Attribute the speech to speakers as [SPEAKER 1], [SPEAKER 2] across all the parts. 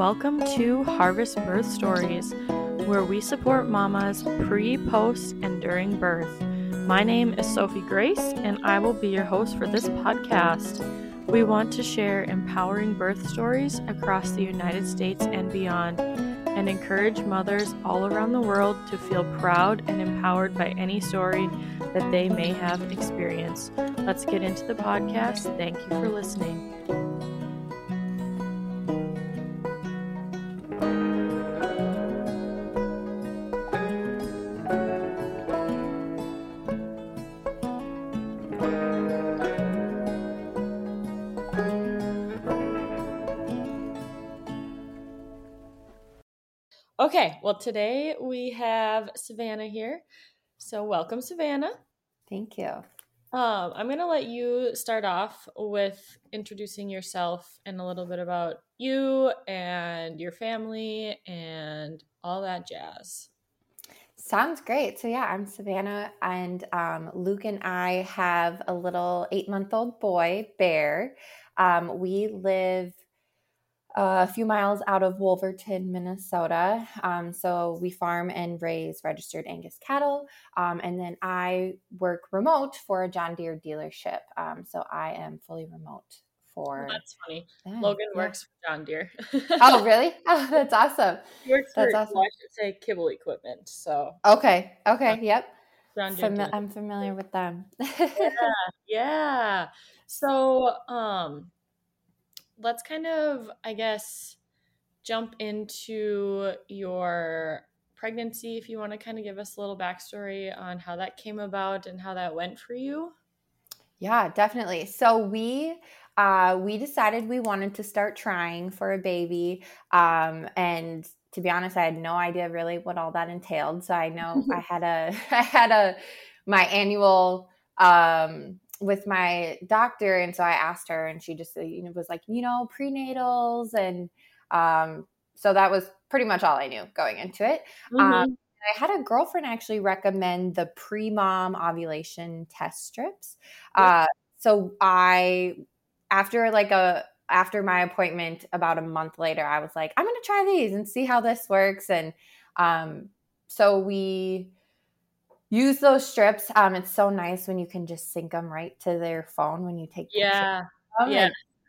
[SPEAKER 1] Welcome to Harvest Birth Stories, where we support mamas pre, post, and during birth. My name is Sophie Grace, and I will be your host for this podcast. We want to share empowering birth stories across the United States and beyond, and encourage mothers all around the world to feel proud and empowered by any story that they may have experienced. Let's get into the podcast. Thank you for listening. Well, today we have Savanna here. So, welcome, Savanna.
[SPEAKER 2] Thank you.
[SPEAKER 1] Um, I'm going to let you start off with introducing yourself and a little bit about you and your family and all that jazz.
[SPEAKER 2] Sounds great. So, yeah, I'm Savanna, and um, Luke and I have a little eight month old boy, Behr. Um, we live a few miles out of Wolverton, Minnesota. Um, so we farm and raise registered Angus cattle. Um, and then I work remote for a John Deere dealership. Um, so I am fully remote for.
[SPEAKER 1] Well, that's funny. Logan yeah. works for John Deere.
[SPEAKER 2] oh, really? Oh, that's awesome.
[SPEAKER 1] He works for, that's awesome. Well, I should say kibble equipment. So.
[SPEAKER 2] Okay. Okay. Yep. John Deere Fami- I'm familiar with them.
[SPEAKER 1] yeah. Yeah. So, um, let's kind of, I guess, jump into your pregnancy if you want to kind of give us a little backstory on how that came about and how that went for you.
[SPEAKER 2] Yeah, definitely. So we uh, we decided we wanted to start trying for a baby, um, and to be honest, I had no idea really what all that entailed. So I know I had a I had a my annual um, with my doctor and so i asked her and she just you know was like you know prenatals and um, so that was pretty much all i knew going into it. Um, mm-hmm. um, i had a girlfriend actually recommend the Premom ovulation test strips. Uh, so i after like a after my appointment about a month later i was like i'm gonna try these and see how this works and um, so we use those strips. Um, it's so nice when you can just sync them right to their phone when you take
[SPEAKER 1] yeah yeah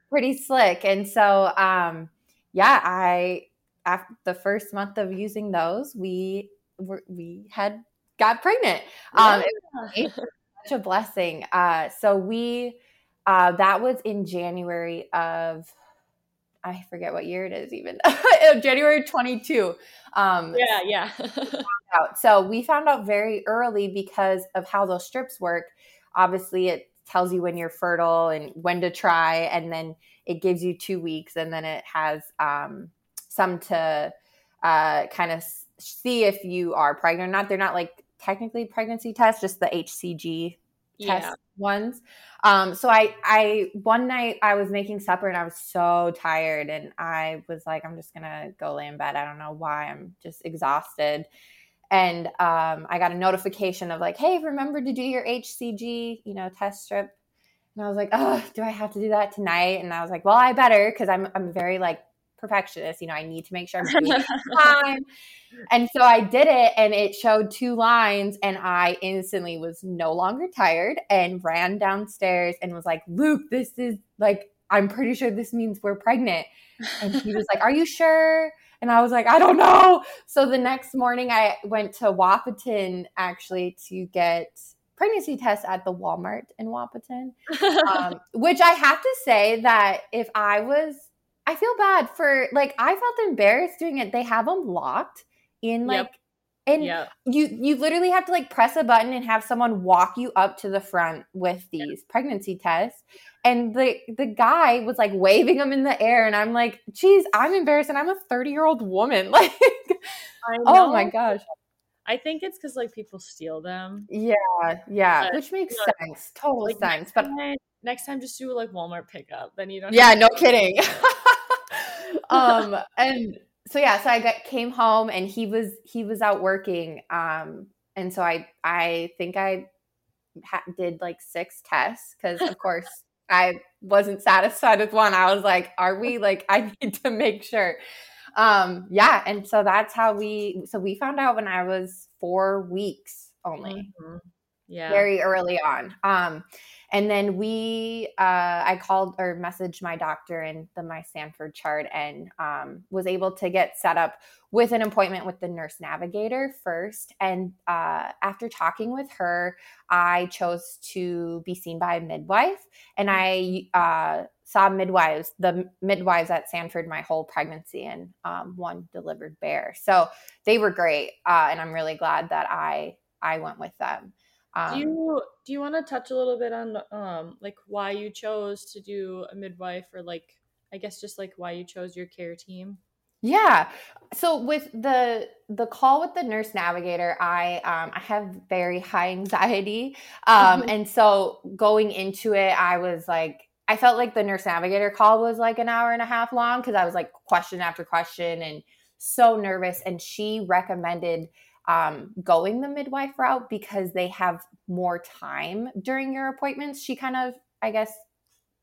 [SPEAKER 2] pretty slick. And so um, yeah, I after the first month of using those, we were we had got pregnant. Um, yeah. it was such a blessing. Uh, so we uh, that was in January of I forget what year it is even January 22.
[SPEAKER 1] Um, yeah, yeah.
[SPEAKER 2] out. So we found out very early because of how those strips work. Obviously, it tells you when you're fertile and when to try, and then it gives you two weeks, and then it has um, some to uh, kind of see if you are pregnant or not. They're not like technically pregnancy tests, just the HCG test yeah. ones. Um, so I, I one night I was making supper and I was so tired and I was like, I'm just gonna go lay in bed. I don't know why. I'm just exhausted and um, I got a notification of like, hey, remember to do your HCG, you know, test strip. And I was like, oh, do I have to do that tonight? And I was like, well, I better because I'm I'm very like perfectionist. You know, I need to make sure I'm doing time. And so I did it, and it showed two lines, and I instantly was no longer tired and ran downstairs and was like, Luke, this is like, I'm pretty sure this means we're pregnant. And he was like, Are you sure? And I was like, I don't know. So the next morning, I went to Wahpeton actually to get pregnancy tests at the Walmart in Wahpeton, um, which I have to say that if I was, I feel bad for like I felt embarrassed doing it. They have them locked in like. Yep. And yep. you you literally have to like press a button and have someone walk you up to the front with these yep. pregnancy tests and the the guy was like waving them in the air and i'm like geez i'm embarrassed and i'm a 30 year old woman like oh my gosh
[SPEAKER 1] i think it's because like people steal them
[SPEAKER 2] yeah yeah but, which makes you know, sense total like, sense
[SPEAKER 1] but time, next time just do like walmart pickup then you don't
[SPEAKER 2] yeah no kidding um and so yeah so i got came home and he was he was out working um and so i i think i ha- did like six tests because of course I wasn't satisfied with one. I was like, are we like, I need to make sure. um, yeah, and so that's how we. So we found out when I was four weeks only. Mm-hmm. Yeah, very early on. Um, and then we, uh, I called or messaged my doctor in the my Sanford chart and um, was able to get set up with an appointment with the nurse navigator first. And uh, after talking with her, I chose to be seen by a midwife, and I uh, saw midwives, the midwives at Sanford, my whole pregnancy, and um, one delivered Behr. So they were great, uh, and I'm really glad that I I went with them.
[SPEAKER 1] Um, do you do you want to touch a little bit on um like why you chose to do a midwife or like I guess just like why you chose your care team?
[SPEAKER 2] Yeah. So with the the call with the nurse navigator, I um I have very high anxiety. Um mm-hmm. and so going into it, I was like I felt like the nurse navigator call was like an hour and a half long because I was like question after question and so nervous and she recommended um, going the midwife route because they have more time during your appointments. She kind of, I guess,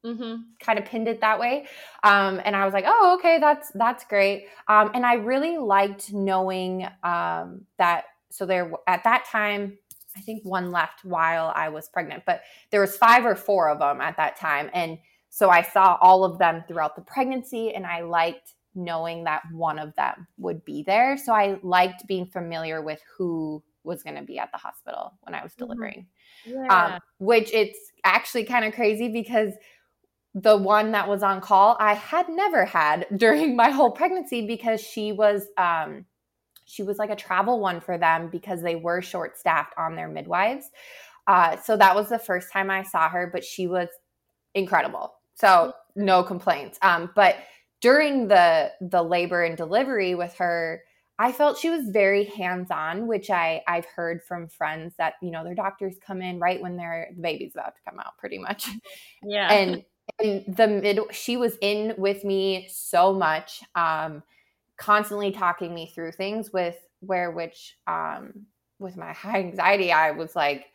[SPEAKER 2] mm-hmm. kind of pinned it that way, um, and I was like, oh, okay, that's that's great. Um, and I really liked knowing um, that. So there, at that time, I think one left while I was pregnant, but there was five or four of them at that time, and so I saw all of them throughout the pregnancy, and I liked knowing that one of them would be there. So I liked being familiar with who was going to be at the hospital when I was mm-hmm. delivering. Um, yeah. Um, which it's actually kind of crazy because the one that was on call I had never had during my whole pregnancy because she was um, she was like a travel one for them because they were short staffed on their midwives. Uh, so that was the first time I saw her, but she was incredible. So no complaints. Um, but during the the labor and delivery with her i felt she was very hands-on which i i've heard from friends that you know their doctors come in right when their the baby's about to come out pretty much. Yeah. And and the mid she was in with me so much um constantly talking me through things with where which um with my high anxiety i was like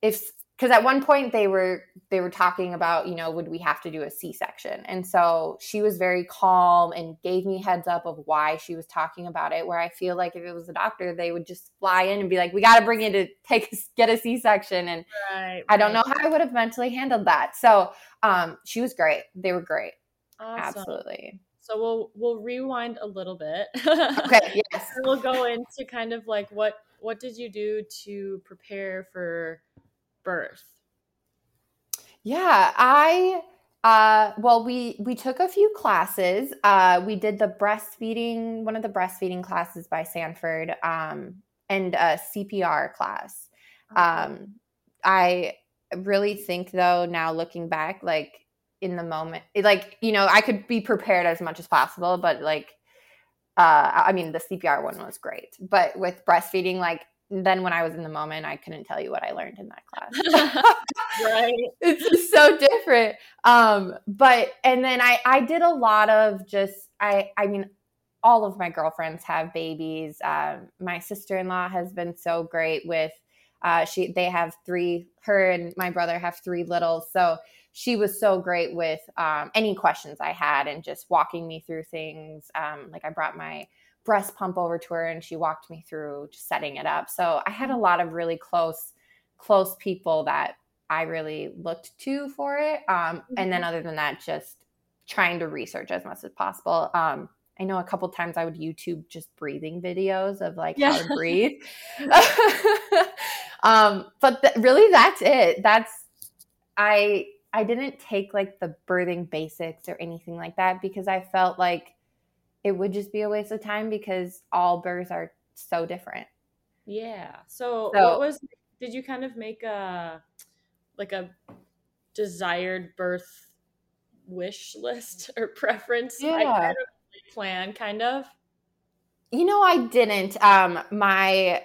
[SPEAKER 2] if because at one point they were they were talking about you know would we have to do a c-section? And so she was very calm and gave me heads up of why she was talking about it where i feel like if it was a doctor they would just fly in and be like we got to bring you to take get a c-section. And right, i don't know how i would have mentally handled that. So um she was great. They were great. Awesome. absolutely.
[SPEAKER 1] So we'll we'll rewind a little bit. Okay yes. We'll go into kind of like what what did you do to prepare for birth?
[SPEAKER 2] Yeah, I uh, well, we we took a few classes. Uh, we did the breastfeeding, one of the breastfeeding classes by Sanford, um, and a CPR class. Um, I really think, though, now looking back, like in the moment, like you know, I could be prepared as much as possible, but like, uh, I mean, the CPR one was great, but with breastfeeding, like then when I was in the moment, I couldn't tell you what I learned in that class. right. It's just so different. Um, but and then I I did a lot of just I I mean all of my girlfriends have babies. Um, my sister in law has been so great with uh, she they have three her and my brother have three littles so she was so great with um, any questions i had and just walking me through things um, like i brought my breast pump over to her and she walked me through setting it up. So I had a lot of really close, close people that I really looked to for it. Um, and then mm-hmm. other than that, just trying to research as much as possible. Um, I know a couple times I would YouTube just breathing videos of like yeah. how to breathe. um, but th- really, that's it. That's I I didn't take like the birthing basics or anything like that because I felt like it would just be a waste of time because all births are so different.
[SPEAKER 1] Yeah. So, so what was did you kind of make a like a desired birth wish list or preference yeah. kind of plan kind of?
[SPEAKER 2] You know, I didn't. Um my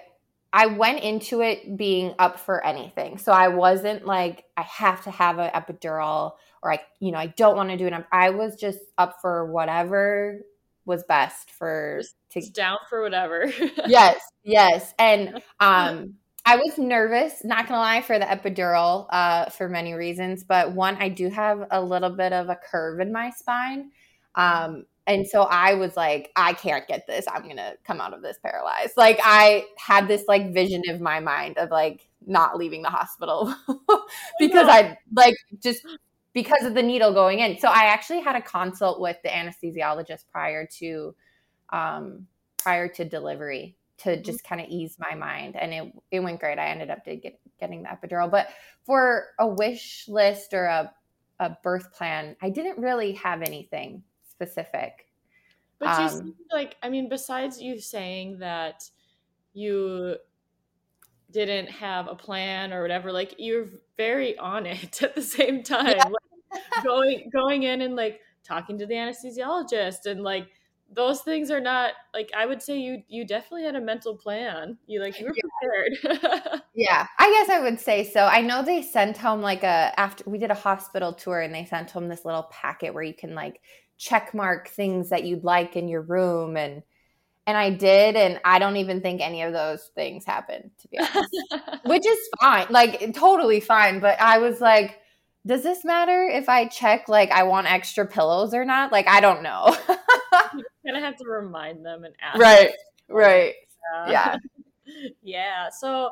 [SPEAKER 2] I went into it being up for anything. So I wasn't like I have to have an epidural or I you know, I don't want to do it. I was just up for whatever was best for
[SPEAKER 1] to down for whatever.
[SPEAKER 2] yes, yes. And um I was nervous, not gonna lie, for the epidural, uh, for many reasons. But one, I do have a little bit of a curve in my spine. Um, and so I was like, I can't get this. I'm gonna come out of this paralyzed. Like I had this like vision of my mind of like not leaving the hospital because I like just because of the needle going in. So I actually had a consult with the anesthesiologist prior to um prior to delivery to mm-hmm. just kind of ease my mind and it it went great. I ended up did get, getting the epidural. But for a wish list or a a birth plan, I didn't really have anything specific.
[SPEAKER 1] But um, you seem like, I mean, besides you saying that you didn't have a plan or whatever, like you're very on it at the same time. Yeah. Going going in and like talking to the anesthesiologist and like those things are not like I would say you you definitely had a mental plan. You like you were prepared.
[SPEAKER 2] yeah, I guess I would say so. I know they sent home like a after we did a hospital tour and they sent home this little packet where you can like check mark things that you'd like in your room and and I did and I don't even think any of those things happened to be honest. Which is fine. Like totally fine, but I was like does this matter if I check like I want extra pillows or not? Like I don't know.
[SPEAKER 1] you kind of have to remind them and ask.
[SPEAKER 2] Right. Right. Yeah.
[SPEAKER 1] yeah. So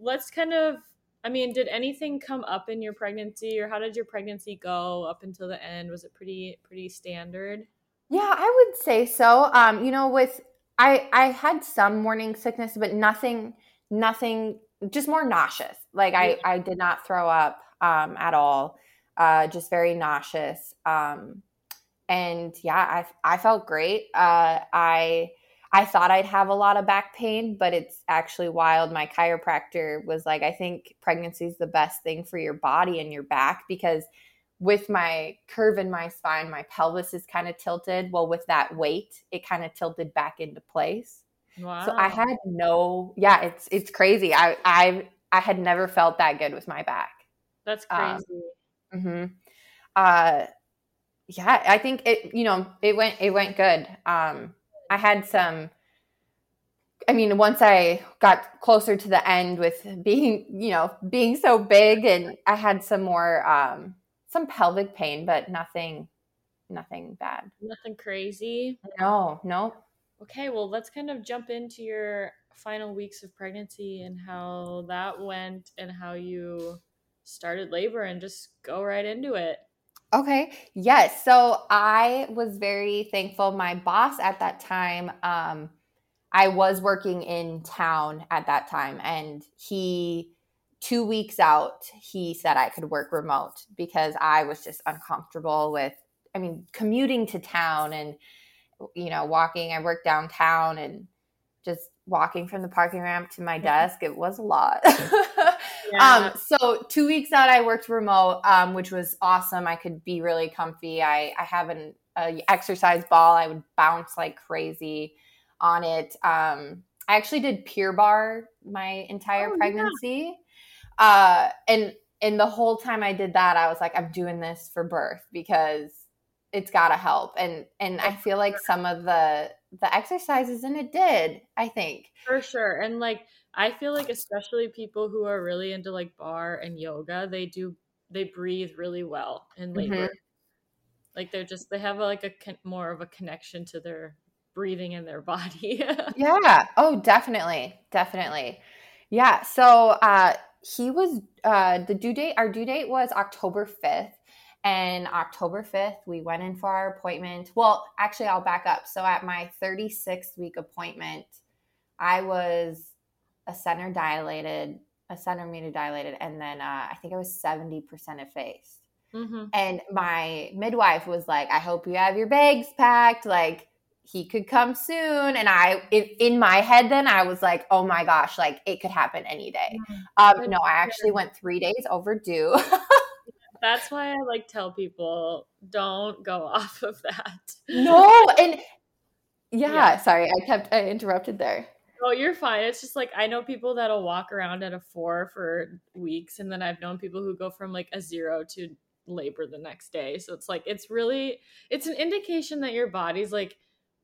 [SPEAKER 1] let's kind of I mean, did anything come up in your pregnancy or how did your pregnancy go up until the end? Was it pretty pretty standard?
[SPEAKER 2] Yeah, I would say so. Um, you know, with I I had some morning sickness, but nothing nothing just more nauseous. Like I I did not throw up um at all. Uh just very nauseous. Um and yeah, I I felt great. Uh I I thought I'd have a lot of back pain, but it's actually wild. My chiropractor was like, I think pregnancy is the best thing for your body and your back because with my curve in my spine, my pelvis is kind of tilted. Well, with that weight, it kind of tilted back into place. Wow. So I had no, yeah, it's it's crazy. I I I had never felt that good with my back.
[SPEAKER 1] That's um, crazy.
[SPEAKER 2] Um, mm-hmm. Uh, yeah, I think it. You know, it went it went good. Um, I had some I mean, once I got closer to the end with being, you know, being so big and I had some more um some pelvic pain, but nothing nothing bad.
[SPEAKER 1] Nothing crazy.
[SPEAKER 2] No, no.
[SPEAKER 1] Okay, well, let's kind of jump into your final weeks of pregnancy and how that went and how you started labor and just go right into it.
[SPEAKER 2] Okay. Yes. So I was very thankful. My boss at that time, um, I was working in town at that time, and he, two weeks out, he said I could work remote because I was just uncomfortable with, I mean, commuting to town and, you know, walking. I worked downtown and just walking from the parking ramp to my desk. It was a lot. Yeah. Um, so two weeks out, I worked remote, um, which was awesome. I could be really comfy. I, I have an exercise ball. I would bounce like crazy on it. Um, I actually did Pure Barre my entire oh, pregnancy. Yeah. Uh, and and the whole time I did that, I was like, I'm doing this for birth because it's got to help. And and I feel like some of the the exercises and it did. I think
[SPEAKER 1] for sure. And like I feel like especially people who are really into like barre and yoga, they do they breathe really well in labor. Mm-hmm. Like they're just they have a, like a con- more of a connection to their breathing in their body.
[SPEAKER 2] yeah. Oh, definitely. Definitely. Yeah. So uh he was uh the due date our due date was October 5th and October 5th we went in for our appointment. Well, actually I'll back up. So at my 36 week appointment, I was a center dilated, a centimeter dilated, and then uh, I think I was 70% effaced. Mm-hmm. And my midwife was like, I hope you have your bags packed. Like, he could come soon. And I, in, in my head, then I was like, oh my gosh, like it could happen any day. Mm-hmm. Um, no, I actually went three days overdue.
[SPEAKER 1] That's why I like tell people don't go off of that.
[SPEAKER 2] no, and yeah, yeah, sorry, I kept I interrupted there.
[SPEAKER 1] Oh, you're fine. It's just like I know people that'll walk around at a four for weeks, and then I've known people who go from like a zero to labor the next day. So it's like it's really it's an indication that your body's like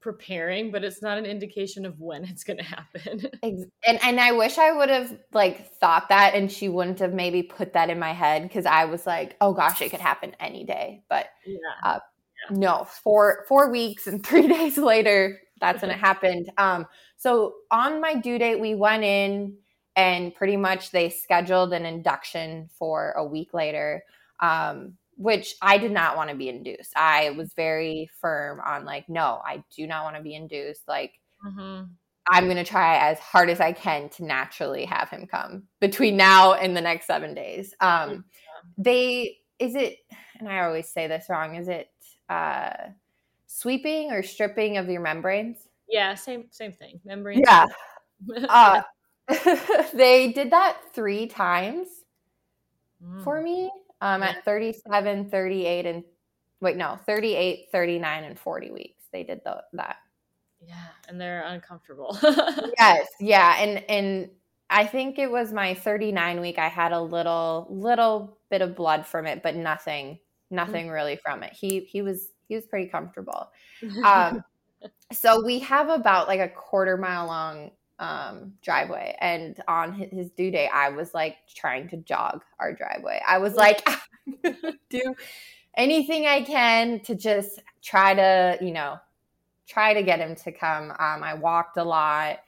[SPEAKER 1] preparing, but it's not an indication of when it's going to happen.
[SPEAKER 2] and and I wish I would have like thought that, and she wouldn't have maybe put that in my head because I was like, oh gosh, it could happen any day. But yeah. Uh, yeah. no, four four weeks and three days later, that's when it happened. Um, so on my due date, we went in and pretty much they scheduled an induction for a week later. Um, which I did not want to be induced. I was very firm on like, no, I do not want to be induced. Like, mm-hmm. I'm going to try as hard as I can to naturally have him come between now and the next seven days. Um. They, is it, and I always say this wrong, is it uh, sweeping or stripping of your membranes?
[SPEAKER 1] Yeah, same, same thing. Membranes.
[SPEAKER 2] Yeah. uh, they did that three times mm. for me um, at 37, 38, and wait, no, 38, 39, and 40 weeks. They did the, that.
[SPEAKER 1] Yeah, and they're uncomfortable.
[SPEAKER 2] yes, yeah, and and I think it was my 39 week. I had a little little bit of blood from it, but nothing, nothing mm-hmm. really from it. He he was he was pretty comfortable. Um, so we have about like a quarter mile long um, driveway, and on his due date, I was like trying to jog our driveway. I was like, do anything I can to just try to, you know, try to get him to come. Um, I walked a lot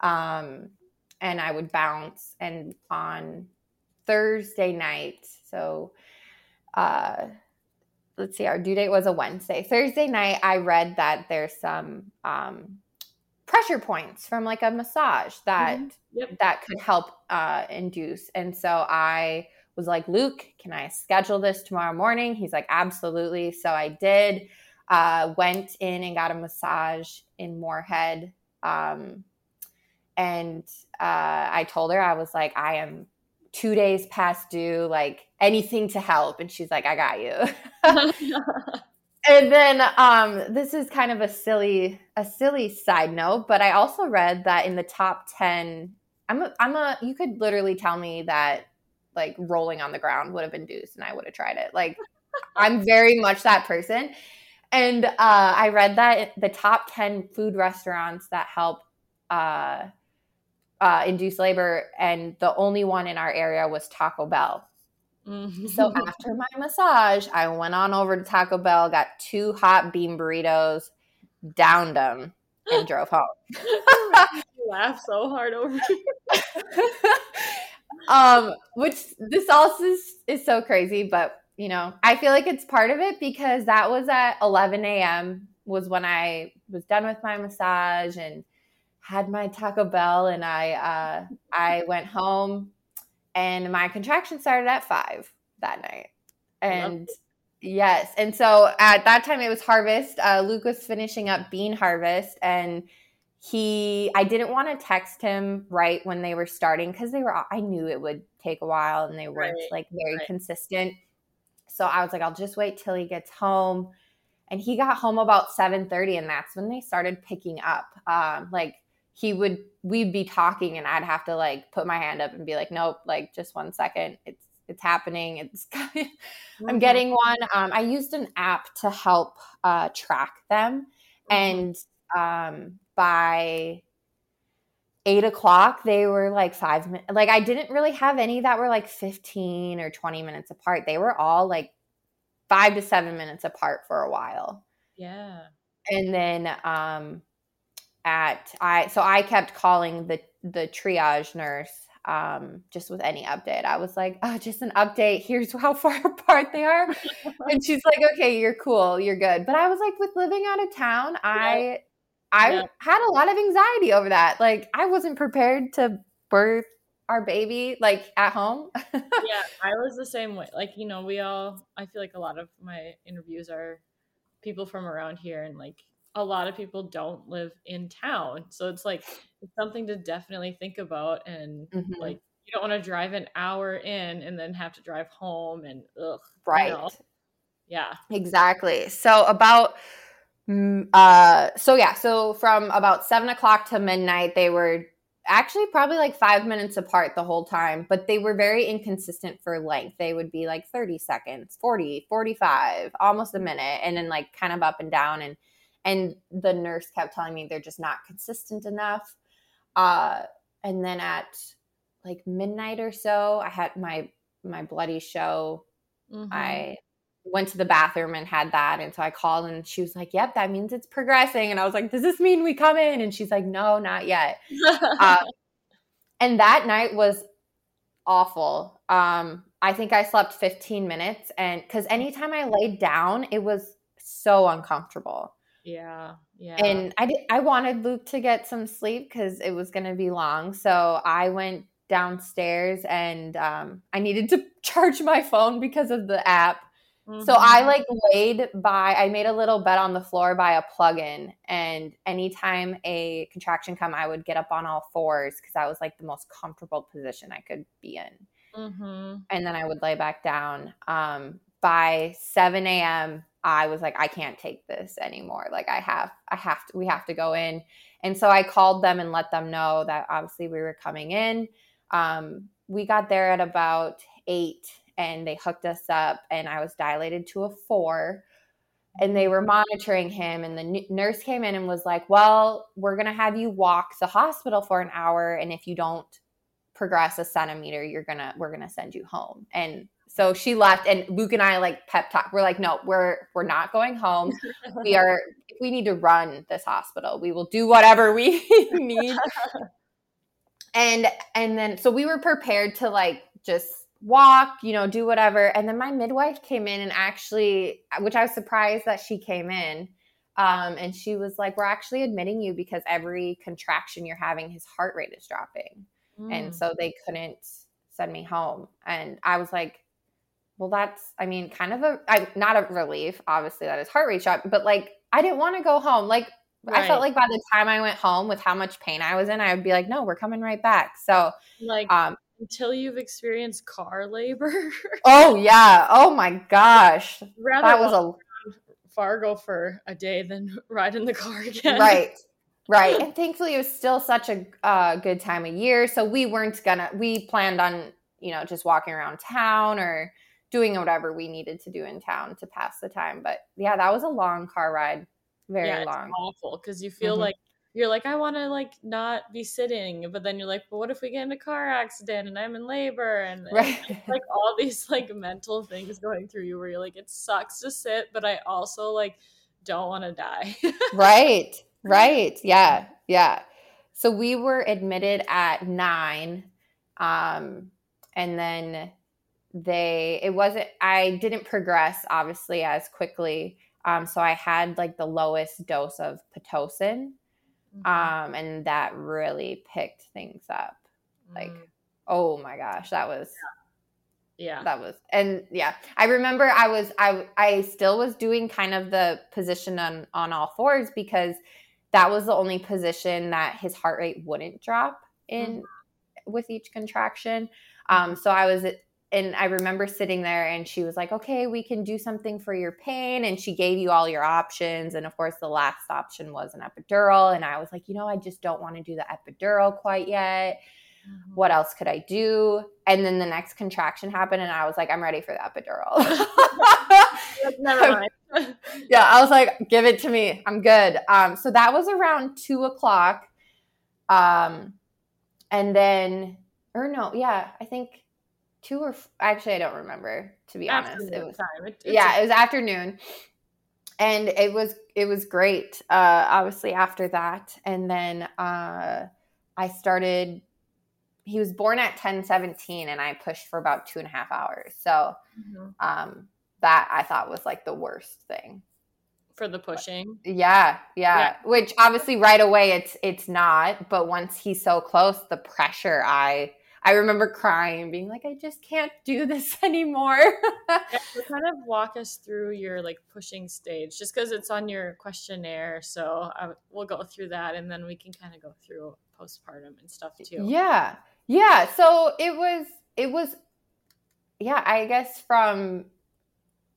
[SPEAKER 2] um, and I would bounce. And on Thursday night, so uh, let's see, our due date was a Wednesday. Thursday night, I read that there's some um, pressure points from like a massage that mm-hmm. yep. that could help uh, induce. And so I was like, Luke, can I schedule this tomorrow morning? He's like, absolutely. So I did uh, went in and got a massage in Moorhead. Um, and uh, I told her, I was like, I am two days past due, like anything to help. And she's like, I got you. and then um, this is kind of a silly, a silly side note, but I also read that in the top 10, I'm a, I'm a, you could literally tell me that like rolling on the ground would have induced and I would have tried it. Like I'm very much that person. And uh, I read that the top 10 food restaurants that help uh, uh, induce labor, and the only one in our area was Taco Bell. Mm-hmm. So after my massage, I went on over to Taco Bell, got two hot bean burritos, downed them, and drove home.
[SPEAKER 1] you laugh so hard over
[SPEAKER 2] um, which this also is, is so crazy, but you know, I feel like it's part of it because that was at 11 a.m. was when I was done with my massage and had my Taco Bell, and I uh, I went home, and my contraction started at five that night, and. Yes. And so at that time it was harvest. Uh, Luke was finishing up bean harvest and he I didn't want to text him right when they were starting because they were I knew it would take a while and they weren't right. like very right. consistent. So I was like, I'll just wait till he gets home. And he got home about 7:30, and that's when they started picking up. Um, like he would we'd be talking and I'd have to like put my hand up and be like, nope, like just one second. It's it's happening. It's mm-hmm. I'm getting one. Um, I used an app to help uh, track them. Mm-hmm. And um, by eight o'clock, they were like five minutes. Like I didn't really have any that were like 15 or 20 minutes apart. They were all like five to seven minutes apart for a while.
[SPEAKER 1] Yeah.
[SPEAKER 2] And then um at I so I kept calling the the triage nurse um just with any update. I was like, oh, just an update. Here's how far apart they are. and she's like, okay, you're cool, you're good. But I was like, with living out of town, I I yeah. had a lot of anxiety over that. Like I wasn't prepared to birth our baby like at home.
[SPEAKER 1] yeah, I was the same way. Like, you know, we all I feel like a lot of my interviews are people from around here and like a lot of people don't live in town. So it's like it's something to definitely think about and mm-hmm. like you don't want to drive an hour in and then have to drive home and ugh.
[SPEAKER 2] Right. You know?
[SPEAKER 1] Yeah.
[SPEAKER 2] Exactly. So about Mm, uh, so yeah, so from about seven o'clock to midnight, they were actually probably like five minutes apart the whole time, but they were very inconsistent for length. They would be like 30 seconds, 40, 45, almost a minute, and then like kind of up and down. And and the nurse kept telling me they're just not consistent enough. Uh, and then at like midnight or so, I had my my bloody show. Mm-hmm. I went to the bathroom and had that. And so I called and she was like, Yep, that means it's progressing. And I was like, Does this mean we come in? And she's like, No, not yet. um, and that night was awful. Um, I think I slept 15 minutes. And because anytime I laid down, it was so uncomfortable.
[SPEAKER 1] Yeah. Yeah.
[SPEAKER 2] And I did, I wanted Luke to get some sleep because it was going to be long. So I went downstairs and um, I needed to charge my phone because of the app. Mm-hmm. So I like laid by, I made a little bed on the floor by a plug-in, and anytime a contraction come, I would get up on all fours because that was like the most comfortable position I could be in. Mm-hmm. And then I would lay back down. Um, by 7 a.m., I was like, I can't take this anymore. Like I have, I have to, we have to go in. And so I called them and let them know that obviously we were coming in. Um, we got there at about eight and they hooked us up and I was dilated to a four and they were monitoring him and the nurse came in and was like, "Well, we're going to have you walk the hospital for an hour and if you don't progress a centimeter, you're going to we're going to send you home." And so she left and Luke and I like pep talk. We're like, "No, we're we're not going home. we are we need to run this hospital. We will do whatever we need." and and then so we were prepared to like just walk, you know, do whatever. And then my midwife came in and actually, which I was surprised that she came in. Um, and she was like, We're actually admitting you because every contraction you're having, his heart rate is dropping. Mm. And so they couldn't send me home. And I was like, Well, that's, I mean, kind of a, I, not a relief, obviously, that is heart rate shot, but like, I didn't want to go home. Like, Right. I felt like by the time I went home with how much pain I was in, I would be like, no, we're coming right back. So,
[SPEAKER 1] like, um, until you've experienced car labor.
[SPEAKER 2] oh yeah. Oh my gosh. Rather that was a
[SPEAKER 1] Fargo for a day than ride in the car again.
[SPEAKER 2] Right. Right. and thankfully it was still such a uh, good time of year. So we weren't gonna we planned on, you know, just walking around town or doing whatever we needed to do in town to pass the time. But yeah, that was a long car ride. Very yeah, long.
[SPEAKER 1] awful because you feel mm-hmm. like you're like, I want to like not be sitting, but then you're like, but what if we get in a car accident and I'm in labor and, right. and like all these like mental things going through you where you're like, it sucks to sit, but I also like don't want to die.
[SPEAKER 2] right, right, yeah, yeah. So we were admitted at nine, um, and then they it wasn't. I didn't progress obviously as quickly. Um, so I had like the lowest dose of pitocin Mm-hmm. Um, and that really picked things up. Like, mm. oh my gosh, that was
[SPEAKER 1] yeah. yeah.
[SPEAKER 2] That was and yeah. I remember I was I I still was doing kind of the position on on all fours because that was the only position that his heart rate wouldn't drop in mm-hmm. with each contraction. Um, so I was and I remember sitting there and she was like, okay, we can do something for your pain. And she gave you all your options. And of course, the last option was an epidural. And I was like, you know, I just don't want to do the epidural quite yet. Mm-hmm. What else could I do? And then the next contraction happened, and I was like, I'm ready for the epidural. Never mind. yeah, I was like, give it to me. I'm good. Um, so that was around two o'clock. Um, and then, or no, yeah, I think two or actually I don't remember to be honest. It was time. It, yeah, a- it was afternoon, and it was it was great. Uh, obviously after that, and then uh, I started. He was born at ten seventeen, and I pushed for about two and a half hours. So mm-hmm. um, that I thought was like the worst thing
[SPEAKER 1] for the pushing.
[SPEAKER 2] Yeah, yeah, yeah, Which obviously right away it's it's not, but once he's so close, the pressure I I remember crying, being like, I just can't do this anymore.
[SPEAKER 1] yeah, so kind of walk us through your like pushing stage, just because it's on your questionnaire. So I, we'll go through that, and then we can kind of go through postpartum and stuff too.
[SPEAKER 2] Yeah, yeah. So it was, it was, yeah. I guess from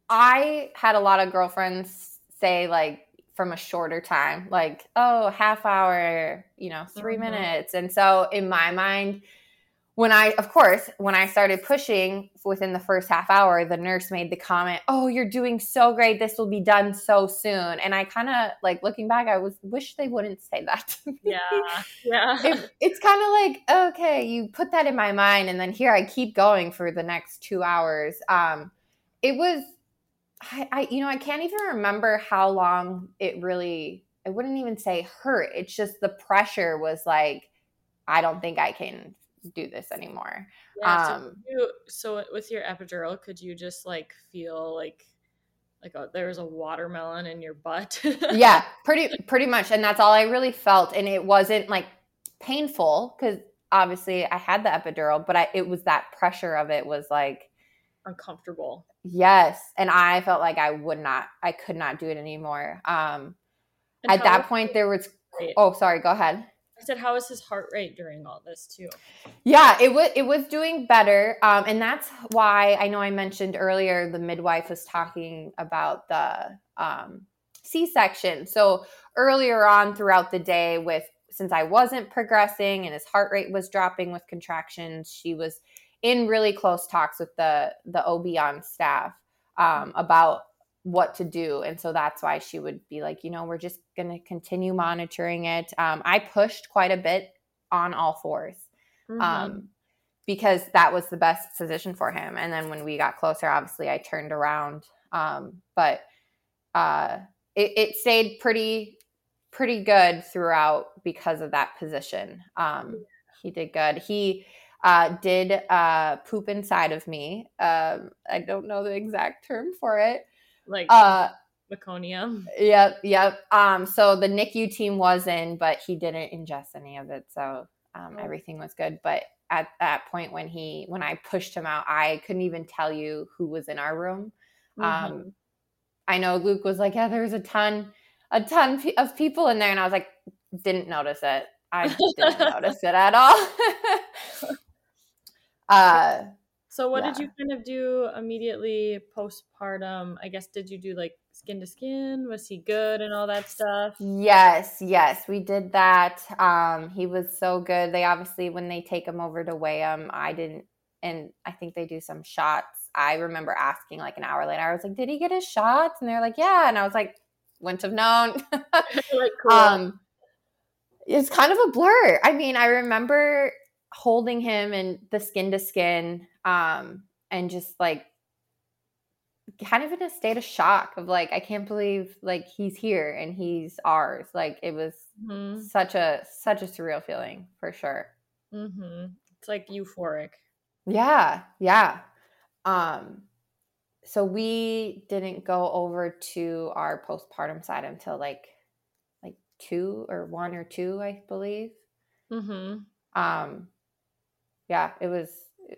[SPEAKER 2] I had a lot of girlfriends say like from a shorter time, like oh half hour, you know, 3 mm-hmm. minutes, and so in my mind when I, of course, when I started pushing within the first half hour, the nurse made the comment, "Oh, you're doing so great. This will be done so soon." And I kind of like looking back, I was wish they wouldn't say that to me.
[SPEAKER 1] Yeah, yeah.
[SPEAKER 2] It, it's kind of like okay, you put that in my mind, and then here I keep going for the next two hours. Um, it was, I, I you know I can't even remember how long it really I wouldn't even say hurt. It's just the pressure was like I don't think I can do this anymore. Yeah,
[SPEAKER 1] um, so, you, so with your epidural, could you just like feel like like a, there was a watermelon in your butt?
[SPEAKER 2] yeah, pretty pretty much, and that's all I really felt, and it wasn't like painful because obviously I had the epidural, but I it was that pressure of it was like
[SPEAKER 1] uncomfortable.
[SPEAKER 2] Yes, and I felt like I would not, I could not do it anymore. Um, at that point, there was. Oh, sorry. Go ahead.
[SPEAKER 1] I said, how was his heart rate during all this too?
[SPEAKER 2] Yeah, it was it was doing better, um, and that's why I know I mentioned earlier the midwife was talking about the um, C-section. So earlier on throughout the day, with since I wasn't progressing and his heart rate was dropping with contractions, she was in really close talks with the the OB on staff um, about what to do. And so that's why she would be like, you know, we're just going to continue monitoring it. Um, I pushed quite a bit on all 4s mm-hmm. um, because that was the best position for him. And then when we got closer, obviously I turned around. Um, but uh, it, it, stayed pretty, pretty good throughout because of that position. Um, he did good. He, uh, did uh, poop inside of me. Um, I don't know the exact term for it,
[SPEAKER 1] like uh meconium.
[SPEAKER 2] Yep, yep. Um, so the NICU team was in, but he didn't ingest any of it, so um, oh. everything was good. But at that point, when he when I pushed him out, I couldn't even tell you who was in our room. Mm-hmm. Um, I know Luke was like, "Yeah, there's a ton, a ton of people in there," and I was like, "Didn't notice it. I didn't notice it at all."
[SPEAKER 1] uh so what yeah. did you kind of do immediately postpartum? I guess did you do like skin to skin? Was he good and all that stuff?
[SPEAKER 2] Yes, yes, we did that. Um, he was so good. They obviously when they take him over to weigh him, I didn't and I think they do some shots. I remember asking like an hour later, I was like, Did he get his shots? And they're like, Yeah. And I was like, wouldn't have known. like, cool. Um it's kind of a blur. I mean, I remember holding him and the skin to skin um and just like kind of in a state of shock of like i can't believe like he's here and he's ours like it was mm-hmm. such a such a surreal feeling for sure
[SPEAKER 1] mm-hmm. it's like euphoric
[SPEAKER 2] yeah yeah um so we didn't go over to our postpartum side until like like two or one or two i believe mm-hmm. um yeah, it was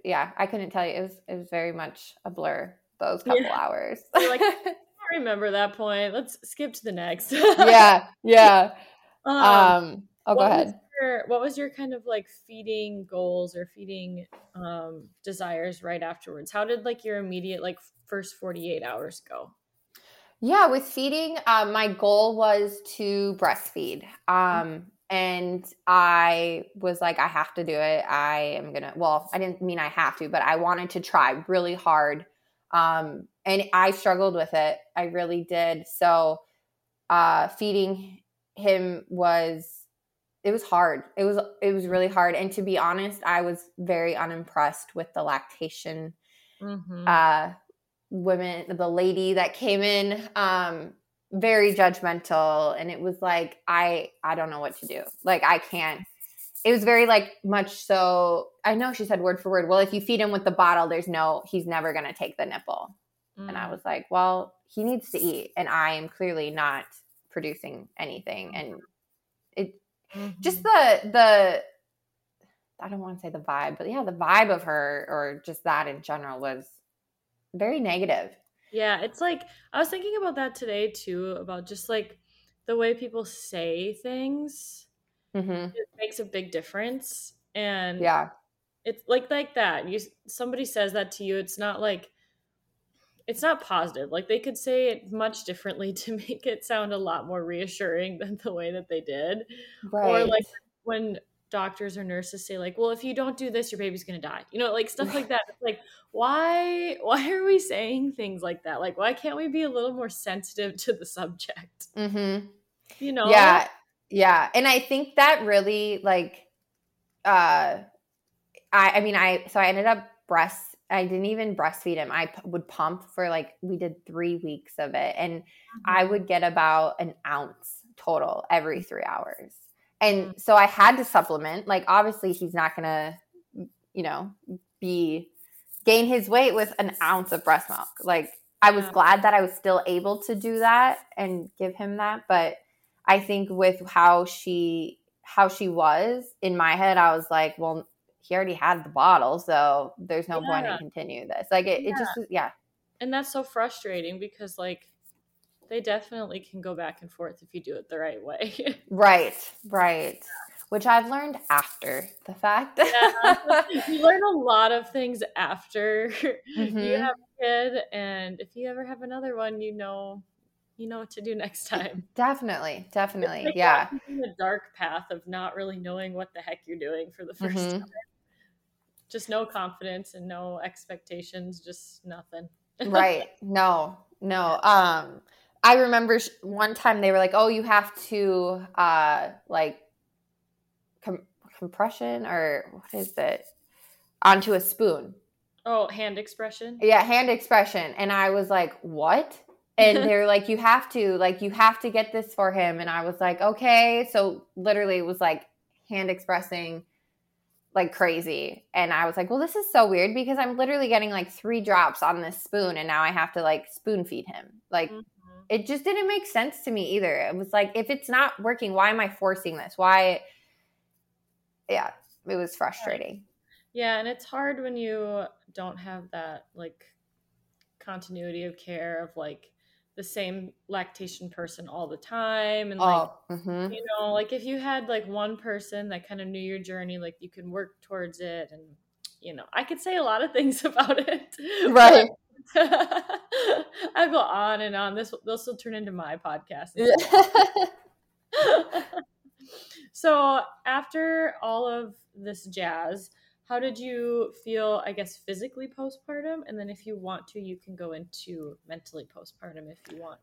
[SPEAKER 2] yeah, I couldn't tell you. It was it was very much a blur those couple yeah. hours. like
[SPEAKER 1] I remember that point. Let's skip to the next.
[SPEAKER 2] yeah, yeah. Um, um oh go ahead.
[SPEAKER 1] Your, what was your kind of like feeding goals or feeding um desires right afterwards? How did like your immediate like first 48 hours go?
[SPEAKER 2] Yeah, with feeding, um, my goal was to breastfeed. Um, and I was like, I have to do it. I am gonna. Well, I didn't mean I have to, but I wanted to try really hard, um, and I struggled with it. I really did. So, uh, feeding him was it was hard. It was it was really hard, and to be honest, I was very unimpressed with the lactation. Mm-hmm. Uh, women, the lady that came in, um, very judgmental and it was like i i don't know what to do like i can't it was very like much so i know she said word for word well if you feed him with the bottle there's no he's never going to take the nipple mm. and i mm. was like well he needs to eat and i am clearly not producing anything and it mm-hmm. just the the i don't want to say the vibe but yeah the vibe of her or just that in general was very negative
[SPEAKER 1] yeah, it's like I was thinking about that today too, about just like the way people say things. Mm-hmm. It makes a big difference, and
[SPEAKER 2] yeah,
[SPEAKER 1] it's like like that. You somebody says that to you, it's not like it's not positive. Like they could say it much differently to make it sound a lot more reassuring than the way that they did. Right. Or like when doctors or nurses say like well if you don't do this your baby's to die you know like stuff like that it's like why why are we saying things like that like why can't we be a little more sensitive to the subject mm-hmm. you know
[SPEAKER 2] yeah yeah and i think that really like uh i i mean i so i ended up breast I didn't even breastfeed him. I p- would pump for like we did three weeks of it, and
[SPEAKER 1] Mm-hmm.
[SPEAKER 2] I would get about an ounce total every three hours. And
[SPEAKER 1] Mm.
[SPEAKER 2] so I had to supplement. Like obviously he's not gonna, you know, be gain his weight with an ounce of breast milk. Like I was
[SPEAKER 1] Yeah.
[SPEAKER 2] glad that I was still able to do that and give him that. But I think with how she how she was in my head, I was like, well, he already had the bottle, so there's no point in
[SPEAKER 1] Yeah.
[SPEAKER 2] continue this. Like it, it just yeah.
[SPEAKER 1] and that's so frustrating because like they definitely can go back and forth if you do it the right way.
[SPEAKER 2] Right, right. Which I've learned after the fact.
[SPEAKER 1] Yeah. you learn a lot of things after you
[SPEAKER 2] Mhm.
[SPEAKER 1] have a kid, and if you ever have another one, you know, you know what to do next time.
[SPEAKER 2] definitely, definitely.
[SPEAKER 1] Like
[SPEAKER 2] Yeah.
[SPEAKER 1] the dark path of not really knowing what the heck you're doing for the 1st
[SPEAKER 2] Mhm.
[SPEAKER 1] time. Just no confidence and no expectations, just nothing.
[SPEAKER 2] Right. No, no. Um, I remember one time they were like, "Oh, you have to uh like com- compression or what is it onto a spoon."
[SPEAKER 1] Oh, hand expression.
[SPEAKER 2] Yeah, hand expression. And I was like, "What?" And they're like, "You have to, like you have to get this for him." And I was like, "Okay." So literally it was like hand expressing like crazy. And I was like, "Well, this is so weird because I'm literally getting like 3 drops on this spoon and now I have to like spoon feed him." Like
[SPEAKER 1] Mhm.
[SPEAKER 2] It just didn't make sense to me either. It was like, if it's not working, why am I forcing this? Why? Yeah, it was frustrating.
[SPEAKER 1] Yeah, and it's hard when you don't have that like continuity of care of like the same lactation person all the time and like
[SPEAKER 2] oh, hmm
[SPEAKER 1] you know like if you had like one person that kind of knew your journey like you can work towards it and you know i could say a lot of things about it
[SPEAKER 2] right.
[SPEAKER 1] i go on and on this this will turn into my podcast so after all of this jazz how did you feel i guess physically postpartum and then if you want to you can go into mentally postpartum if you want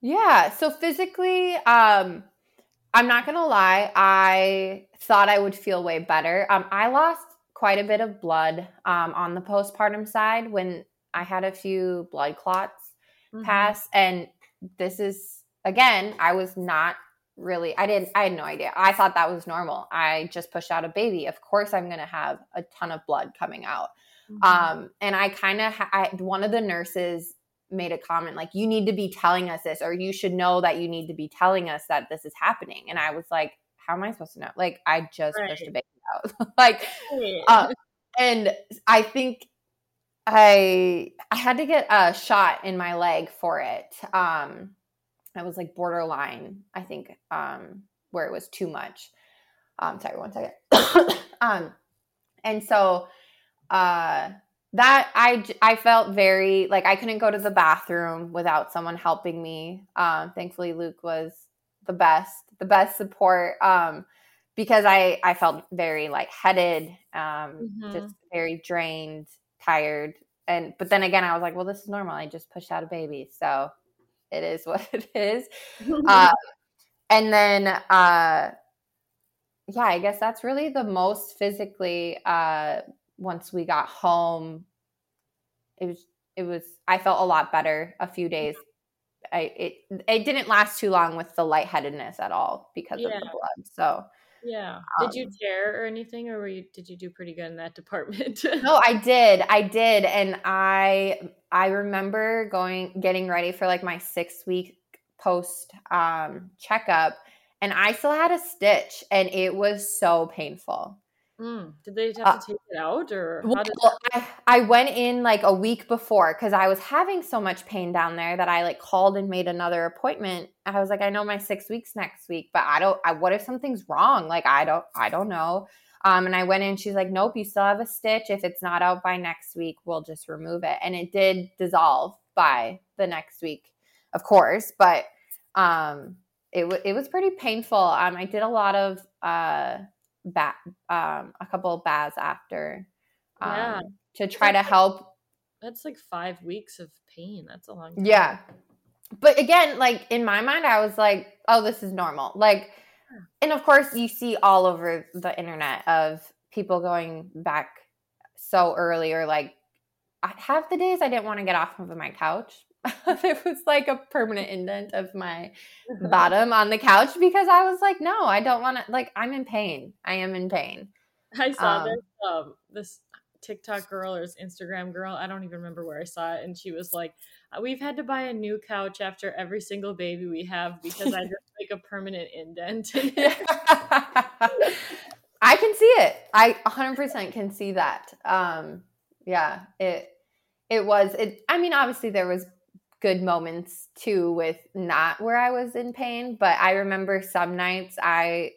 [SPEAKER 2] yeah. So physically, um, I'm not gonna lie. I thought I would feel way better. Um, I lost quite a bit of blood um, on the postpartum side when I had a few blood clots.
[SPEAKER 1] Mhm.
[SPEAKER 2] pass and this is again i was not really i didn't i had no idea i thought that was normal i just pushed out a baby of course i'm going to have a ton of blood coming out
[SPEAKER 1] Mhm.
[SPEAKER 2] um and i kind of ha- one of the nurses made a comment like you need to be telling us this or you should know that you need to be telling us that this is happening and i was like how am i supposed to know like i just pushed a baby out like
[SPEAKER 1] Right.
[SPEAKER 2] uh, and I think I I had to get a shot in my leg for it. Um, I was like borderline, I think, um, where it was too much. Um, sorry, one second. um, and so uh, that I felt very like I couldn't go to the bathroom without someone helping me. Um, thankfully, Luke was the best, the best support. Um, because I I felt very like headed, um,
[SPEAKER 1] Mhm.
[SPEAKER 2] just very drained, tired, and but then again I was like, well, this is normal. I just pushed out a baby, so it is what it is. Uh, and then uh, yeah, I guess that's really the most physically. Uh, once we got home, it was it was I felt a lot better. A few days. I it it didn't last too long with the lightheadedness at all because of the blood. So
[SPEAKER 1] yeah. Did you
[SPEAKER 2] um,
[SPEAKER 1] tear or anything, or were you? Did you do pretty good in that department?
[SPEAKER 2] no i did i did and i i remember going getting ready for like my six week post um checkup and i still had a stitch and it was so painful
[SPEAKER 1] Mm. Did they have
[SPEAKER 2] Uh,
[SPEAKER 1] to take it out, or
[SPEAKER 2] well? I, I went in like a week before because i was having so much pain down there that i like called and made another appointment i was like i know my six weeks next week but i don't i what if something's wrong like i don't i don't know um, and I went in, she's like, nope, you still have a stitch. If it's not out by next week, we'll just remove it. And it did dissolve by the next week, of course, but um, it, w- it was pretty painful. Um, I did a lot of uh, ba- um, a couple of baths after um,
[SPEAKER 1] Yeah.
[SPEAKER 2] to try to help
[SPEAKER 1] That's like five weeks of pain. That's a long time.
[SPEAKER 2] yeah. But again, like in my mind, I was like, oh, this is normal. Like, and of course, you see all over the internet of people going back so early or like half the days I didn't want to get off of my couch. it was like a permanent indent of my bottom on the couch because I was like, no, I don't want to. Like, I'm in pain. I am in pain.
[SPEAKER 1] I saw um, this um, this TikTok girl or Instagram girl. I don't even remember where I saw it, and she was like, uh, "We've had to buy a new couch after every single baby we have because I just make a permanent indent."
[SPEAKER 2] I can see it. I 100% can see that. Um, yeah, it it was it. I mean, obviously there was good moments too with not where I was in pain, but I remember some nights I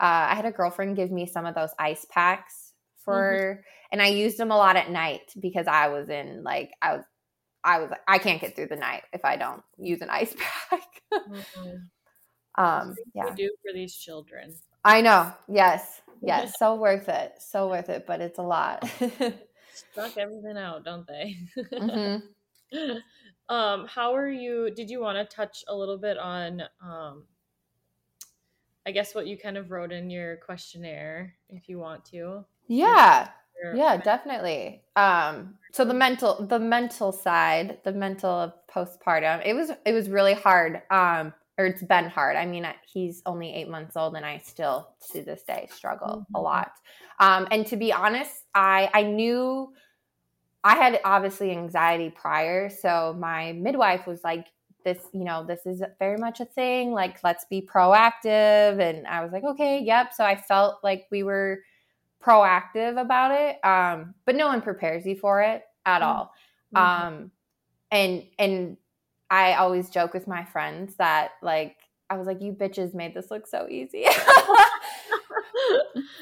[SPEAKER 2] uh, I had a girlfriend give me some of those ice packs for, mm-hmm. and I used them a lot at night because I was in like I was I was I can't get through the night if I don't use an ice pack. mm-hmm. Um, yeah,
[SPEAKER 1] do for these children.
[SPEAKER 2] I know. Yes, yes, so worth it, so worth it, but it's a lot.
[SPEAKER 1] Suck everything out, don't they? mm-hmm. Um, how are you? Did you want to touch a little bit on um, I guess what you kind of wrote in your questionnaire if you want to.
[SPEAKER 2] Yeah. Yeah, definitely. Um so the mental the mental side, the mental of postpartum, it was it was really hard. Um or it's been hard. I mean, he's only 8 months old and I still to this day struggle mm-hmm. a lot. Um and to be honest, I I knew I had obviously anxiety prior, so my midwife was like this you know this is very much a thing like let's be proactive and i was like okay yep so i felt like we were proactive about it um but no one prepares you for it at mm-hmm. all mm-hmm. um and and i always joke with my friends that like i was like you bitches made this look so easy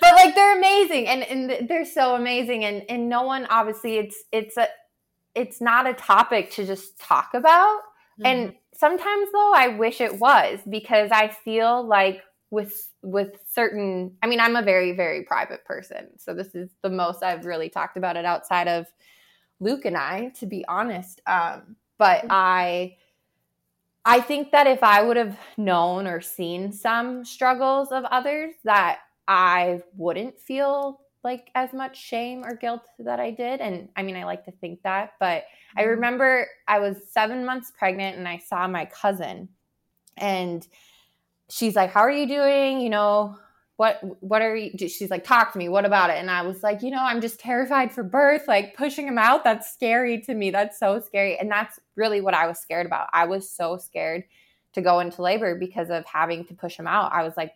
[SPEAKER 2] but like they're amazing and and they're so amazing and and no one obviously it's it's a it's not a topic to just talk about and mm-hmm. sometimes though I wish it was because I feel like with with certain I mean I'm a very very private person. So this is the most I've really talked about it outside of Luke and I to be honest. Um but mm-hmm. I I think that if I would have known or seen some struggles of others that I wouldn't feel like as much shame or guilt that I did. And I mean, I like to think that, but I mm-hmm. remember I was seven months pregnant and I saw my cousin and she's like, How are you doing? You know, what what are you she's like talk to me what about it and i was like you know i'm just terrified for birth like pushing him out that's scary to me that's so scary and that's really what i was scared about i was so scared to go into labor because of having to push him out i was like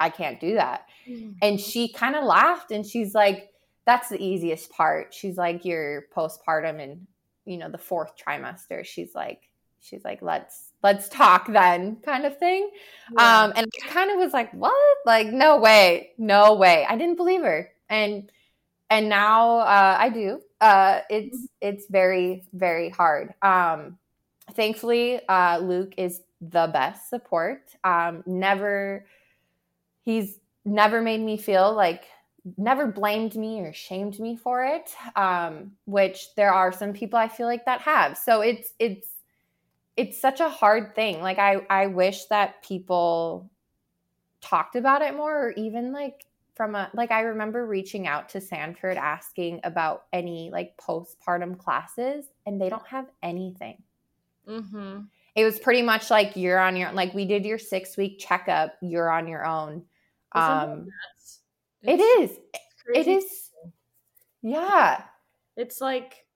[SPEAKER 2] I can't do that. Mm-hmm. And she kind of laughed and she's like, that's the easiest part. She's like, you're postpartum and, you know, the fourth trimester. She's like, she's like, let's, let's talk then kind of thing. Yeah. Um, and I kind of was like, what? Like, no way, no way. I didn't believe her. And, and now uh, I do. Uh, it's, mm-hmm. it's very, very hard. Um, thankfully, uh, Luke is the best support. Um, never, he's never made me feel like never blamed me or shamed me for it um, which there are some people i feel like that have so it's it's it's such a hard thing like i i wish that people talked about it more or even like from a like i remember reaching out to sanford asking about any like postpartum classes and they don't have anything mm-hmm. it was pretty much like you're on your like we did your six week checkup you're on your own um, it is. It is. Yeah.
[SPEAKER 1] It's like,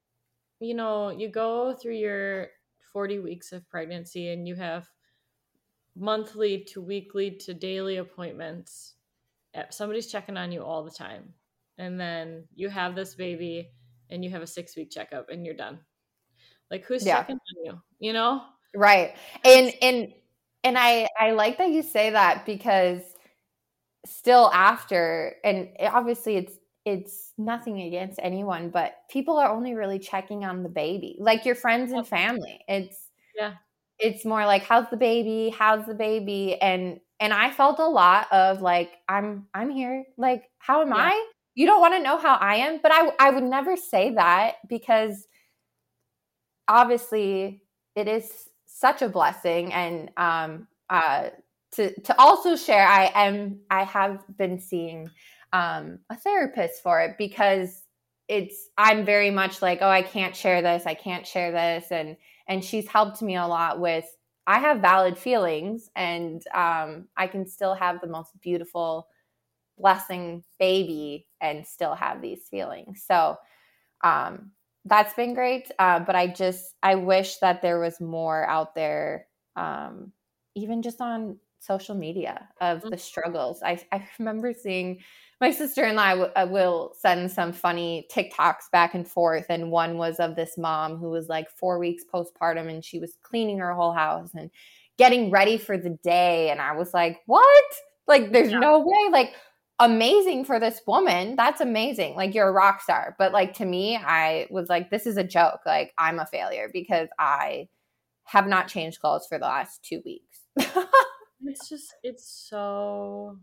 [SPEAKER 1] you know, you go through your 40 weeks of pregnancy and you have monthly to weekly to daily appointments. Eh, somebody's checking on you all the time. And then you have this baby and you have a six week checkup and you're done. Like who's yeah. checking on you? You know?
[SPEAKER 2] Right. And and and I I like that you say that because still after and obviously it's it's nothing against anyone but people are only really checking on the baby like your friends and family. It's
[SPEAKER 1] yeah.
[SPEAKER 2] it's more like how's the baby? How's the baby? And and i felt a lot of like i'm i'm here. Like how am yeah. i? You don't want to know how i am but i i would never say that because obviously it is such a blessing and um uh to to also share i am i have been seeing um, a therapist for it because it's I'm very much like, oh, I can't share this, I can't share this, and and she's helped me a lot with. I have valid feelings, and um, I can still have the most beautiful, blessing baby, and still have these feelings. So, um, that's been great. Uh, but I just I wish that there was more out there, um, even just on social media of the mm-hmm. struggles. I I remember seeing my sister and I w- uh, will send some funny TikToks back and forth. And one was of this mom who was like four weeks postpartum and she was cleaning her whole house and getting ready for the day. And I was like, what? Like, there's yeah. no way. Like, amazing for this woman. That's amazing. Like, you're a rock star. But like, to me, I was like, this is a joke. Like, I'm a failure because I have not changed clothes for the last two weeks.
[SPEAKER 1] it's just, it's so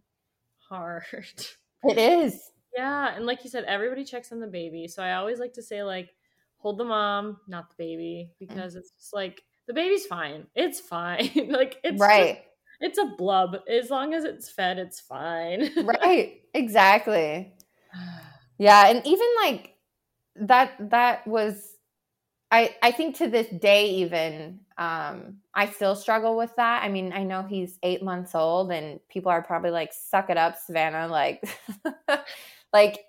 [SPEAKER 1] hard.
[SPEAKER 2] It is.
[SPEAKER 1] Yeah, and like you said, everybody checks on the baby. So I always like to say like, hold the mom, not the baby, mm. because it's just like the baby's fine. It's fine. like it's
[SPEAKER 2] right. Just,
[SPEAKER 1] it's a blub. As long as it's fed, it's fine.
[SPEAKER 2] right. Exactly. Yeah, and even like that that was I I think to this day even um I still struggle with that. I mean, I know he's 8 months old and people are probably like suck it up, Savanna, like like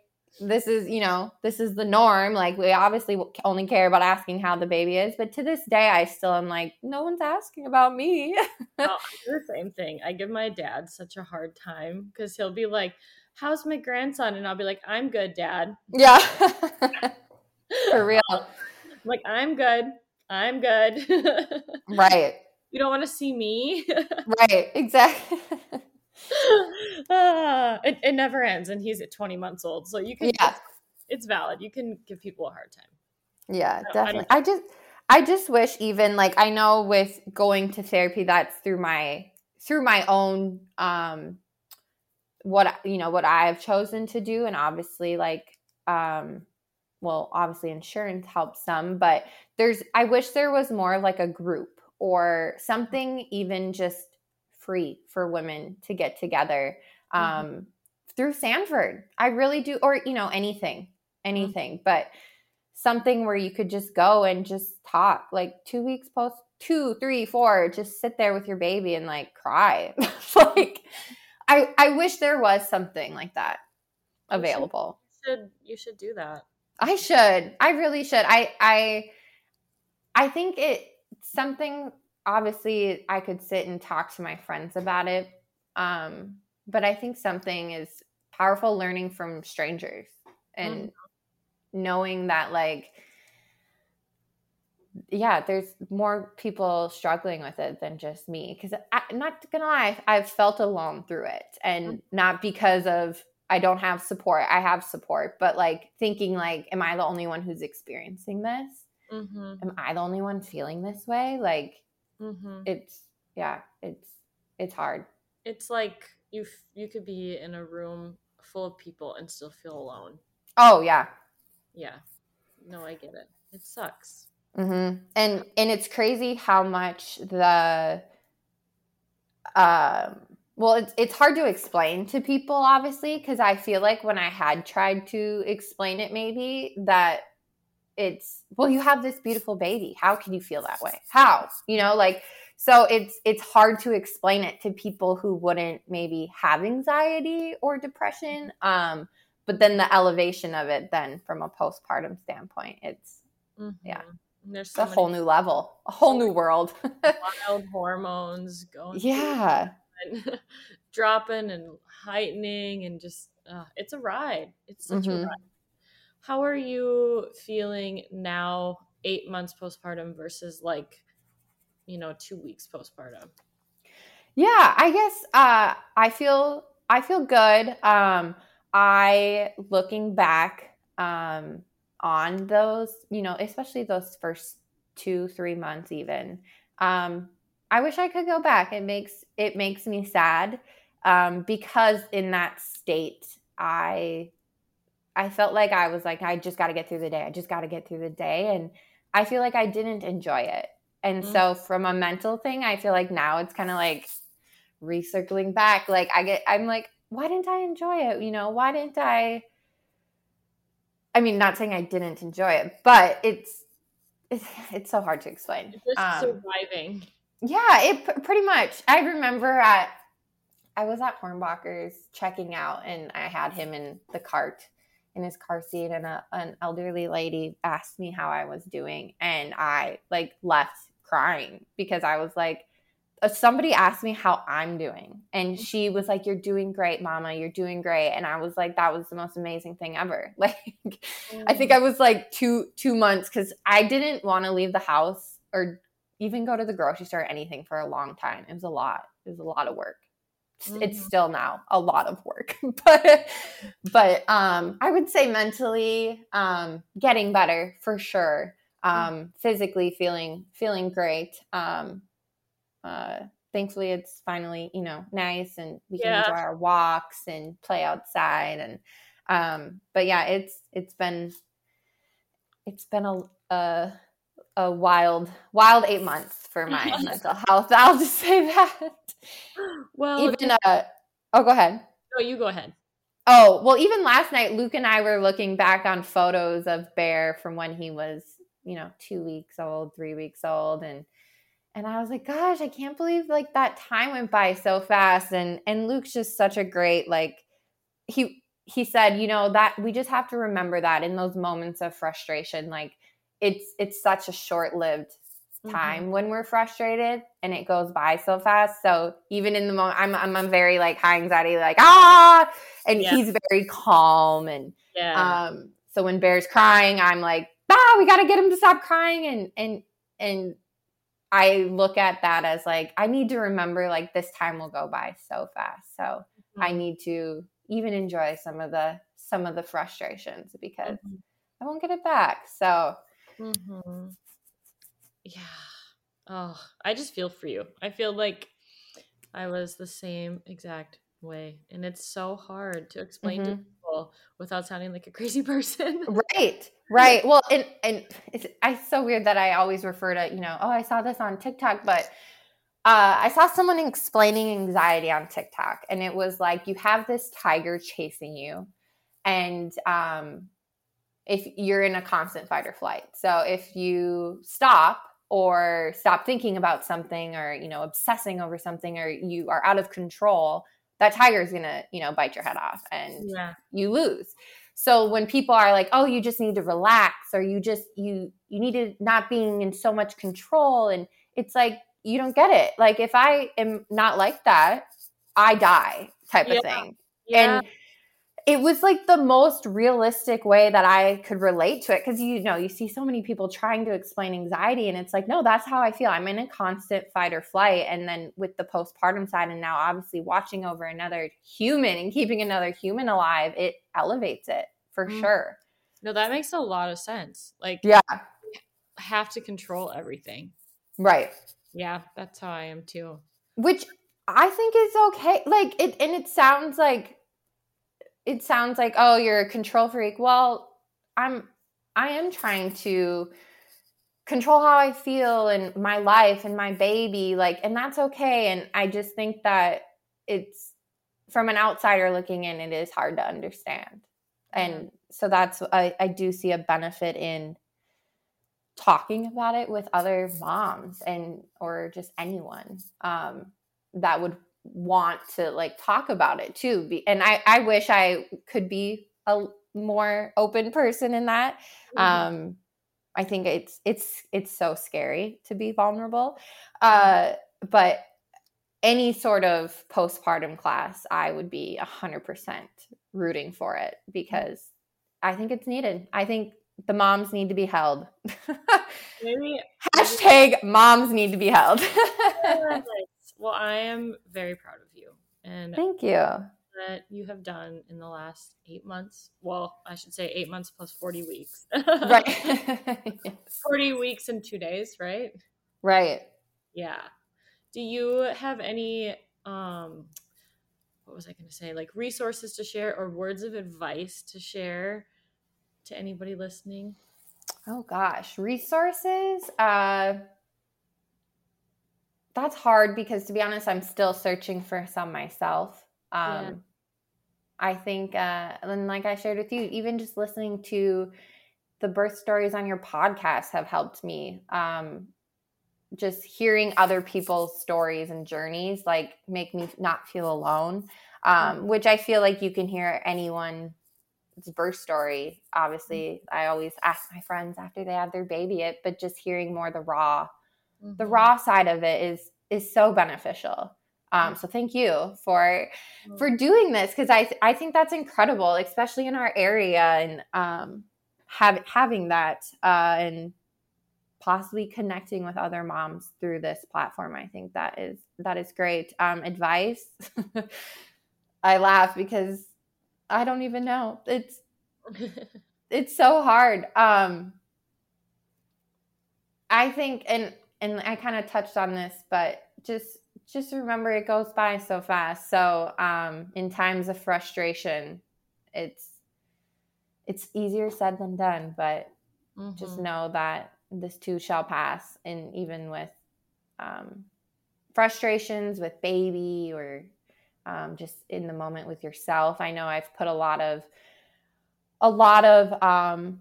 [SPEAKER 2] this is, you know, this is the norm. Like we obviously only care about asking how the baby is, but to this day I still am like no one's asking about me.
[SPEAKER 1] oh, the same thing. I give my dad such a hard time cuz he'll be like, "How's my grandson?" and I'll be like, "I'm good, dad."
[SPEAKER 2] Yeah. For real.
[SPEAKER 1] Like, I'm good. I'm good.
[SPEAKER 2] right.
[SPEAKER 1] You don't want to see me.
[SPEAKER 2] right. Exactly.
[SPEAKER 1] uh, it, it never ends, and he's at 20 months old, so you can. Yeah. It's valid. You can give people a hard time.
[SPEAKER 2] Yeah, no, definitely. I, I just, I just wish even like I know with going to therapy, that's through my through my own um what you know what I've chosen to do, and obviously like um well, obviously insurance helps some, but there's I wish there was more of like a group or something even just free for women to get together mm-hmm. um, mm-hmm. through Sanford. I really do, or you know, anything, mm-hmm. anything, mm-hmm. but something where you could just go and just talk like two weeks post two three four just sit there with your baby and like cry like i i wish there was something like that available
[SPEAKER 1] you should, you should do that
[SPEAKER 2] I should. I really should. I I I think it something obviously I could sit and talk to my friends about it. Um, but I think something is powerful learning from strangers and mm. knowing that like yeah, there's more people struggling with it than just me. Because I'm not gonna lie, I've felt alone through it, and mm. not because of I don't have support. I have support, but like thinking like, am I the only one who's experiencing this? Mm-hmm. Am I the only one feeling this way? Like, mm-hmm. it's yeah, it's it's hard.
[SPEAKER 1] It's like you you could be in a room full of people and still feel alone.
[SPEAKER 2] Oh yeah,
[SPEAKER 1] yeah. No, I get it. It sucks.
[SPEAKER 2] Mm-hmm. And and it's crazy how much the um well it's it's hard to explain to people obviously because i feel like when i had tried to explain it maybe that it's well you have this beautiful baby. How can you feel that way? How? You know like so it's it's hard to explain it to people who wouldn't maybe have anxiety or depression um but then the elevation of it then from a postpartum standpoint it's mm-hmm. yeah. There's so a whole new level a whole new world.
[SPEAKER 1] wild hormones going
[SPEAKER 2] yeah
[SPEAKER 1] and dropping and heightening and just uh, it's a ride. It's such mm-hmm. a ride. How are you feeling now, eight months postpartum versus like, you know, two weeks postpartum?
[SPEAKER 2] Yeah, I guess uh, I feel I feel good. Um, I looking back um, on those, you know, especially those first two three months, even. Um, I wish I could go back. It makes it makes me sad um, because in that state, I I felt like I was like I just got to get through the day. I just got to get through the day, and I feel like I didn't enjoy it. And mm-hmm. so, from a mental thing, I feel like now it's kind of like recircling back. Like I get, I'm like, why didn't I enjoy it? You know, why didn't I? I mean, not saying I didn't enjoy it, but it's it's, it's so hard to explain.
[SPEAKER 1] Just um, surviving.
[SPEAKER 2] Yeah, it pretty much. I remember at I was at Hornbacher's checking out, and I had him in the cart in his car seat, and a, an elderly lady asked me how I was doing, and I like left crying because I was like, uh, somebody asked me how I'm doing, and she was like, "You're doing great, Mama. You're doing great." And I was like, "That was the most amazing thing ever." Like, I think I was like two two months because I didn't want to leave the house or even go to the grocery store or anything for a long time. It was a lot. It was a lot of work. Mm-hmm. It's still now a lot of work, but but um, I would say mentally um, getting better for sure. Mm-hmm. Um, physically feeling feeling great. Um, uh, thankfully, it's finally you know nice, and we can enjoy our walks and play outside. And um, but yeah, it's it's been it's been a, a a wild, wild eight months for my mental health. I'll just say that. Well, even uh, oh, go ahead.
[SPEAKER 1] No, you go ahead.
[SPEAKER 2] Oh well, even last night, Luke and I were looking back on photos of Behr from when he was, you know, two weeks old, three weeks old, and and I was like, gosh, I can't believe like that time went by so fast. And and Luke's just such a great like he he said, you know, that we just have to remember that in those moments of frustration, like it's it's such a short-lived time mm-hmm. when we're frustrated and it goes by so fast so even in the moment i'm i'm, I'm very like high anxiety like ah and yeah. he's very calm and yeah. um so when Behr's crying i'm like ah we got to get him to stop crying and and and i look at that as like i need to remember like this time will go by so fast so mm-hmm. i need to even enjoy some of the some of the frustrations because mm-hmm. i won't get it back so
[SPEAKER 1] Mm-hmm. Yeah. Oh, I just feel for you. I feel like I was the same exact way. And it's so hard to explain mm-hmm. to people without sounding like a crazy person.
[SPEAKER 2] right. Right. Well, and and it's, it's so weird that I always refer to, you know, oh, I saw this on TikTok, but uh, I saw someone explaining anxiety on TikTok, and it was like you have this tiger chasing you, and um, if you're in a constant fight or flight. So if you stop or stop thinking about something or you know obsessing over something or you are out of control, that tiger is going to, you know, bite your head off and yeah. you lose. So when people are like, "Oh, you just need to relax," or "You just you you need to not being in so much control," and it's like you don't get it. Like if I am not like that, I die type yeah. of thing. Yeah. And it was like the most realistic way that I could relate to it because you know you see so many people trying to explain anxiety and it's like no that's how I feel I'm in a constant fight or flight and then with the postpartum side and now obviously watching over another human and keeping another human alive it elevates it for mm. sure.
[SPEAKER 1] No that makes a lot of sense. Like
[SPEAKER 2] yeah
[SPEAKER 1] have to control everything.
[SPEAKER 2] Right.
[SPEAKER 1] Yeah, that's how I am too.
[SPEAKER 2] Which I think is okay. Like it and it sounds like it sounds like oh you're a control freak. Well i'm i am trying to control how i feel and my life and my baby like and that's okay. And i just think that it's from an outsider looking in it is hard to understand. And so that's I, I do see a benefit in talking about it with other moms and or just anyone um, that would want to like talk about it too and i i wish i could be a more open person in that. Mm-hmm. um i think it's it's it's so scary to be vulnerable. Uh but any sort of postpartum class i would be 100% rooting for it because i think it's needed. I think the moms need to be held. Maybe hashtag moms need to be held
[SPEAKER 1] well, I am very proud of you. And
[SPEAKER 2] thank you.
[SPEAKER 1] That you have done in the last eight months. Well, I should say eight months plus 40 weeks.
[SPEAKER 2] right.
[SPEAKER 1] yes. 40 weeks and two days, right?
[SPEAKER 2] Right.
[SPEAKER 1] Yeah. Do you have any, um, what was I going to say? Like resources to share or words of advice to share to anybody listening?
[SPEAKER 2] Oh gosh, resources. Uh, that's hard because to be honest, I'm still searching for some myself. Um, yeah. I think, uh, and like I shared with you, even just listening to the birth stories on your podcast have helped me. Um, just hearing other people's stories and journeys like make me not feel alone. Um, mm-hmm. which I feel like you can hear anyone's birth story. Obviously, mm-hmm. I always ask my friends after they have their baby it, but just hearing more the raw, mm-hmm. the raw side of it is is so beneficial. Um, so thank you for for doing this because I I think that's incredible, especially in our area and um, have, having that uh, and possibly connecting with other moms through this platform. I think that is that is great. Um, advice. I laugh because I don't even know. It's it's so hard. Um, I think and and I kind of touched on this, but just just remember it goes by so fast. So um, in times of frustration, it's it's easier said than done, but mm-hmm. just know that this too shall pass. And even with um, frustrations with baby or um, just in the moment with yourself, I know I've put a lot of a lot of um,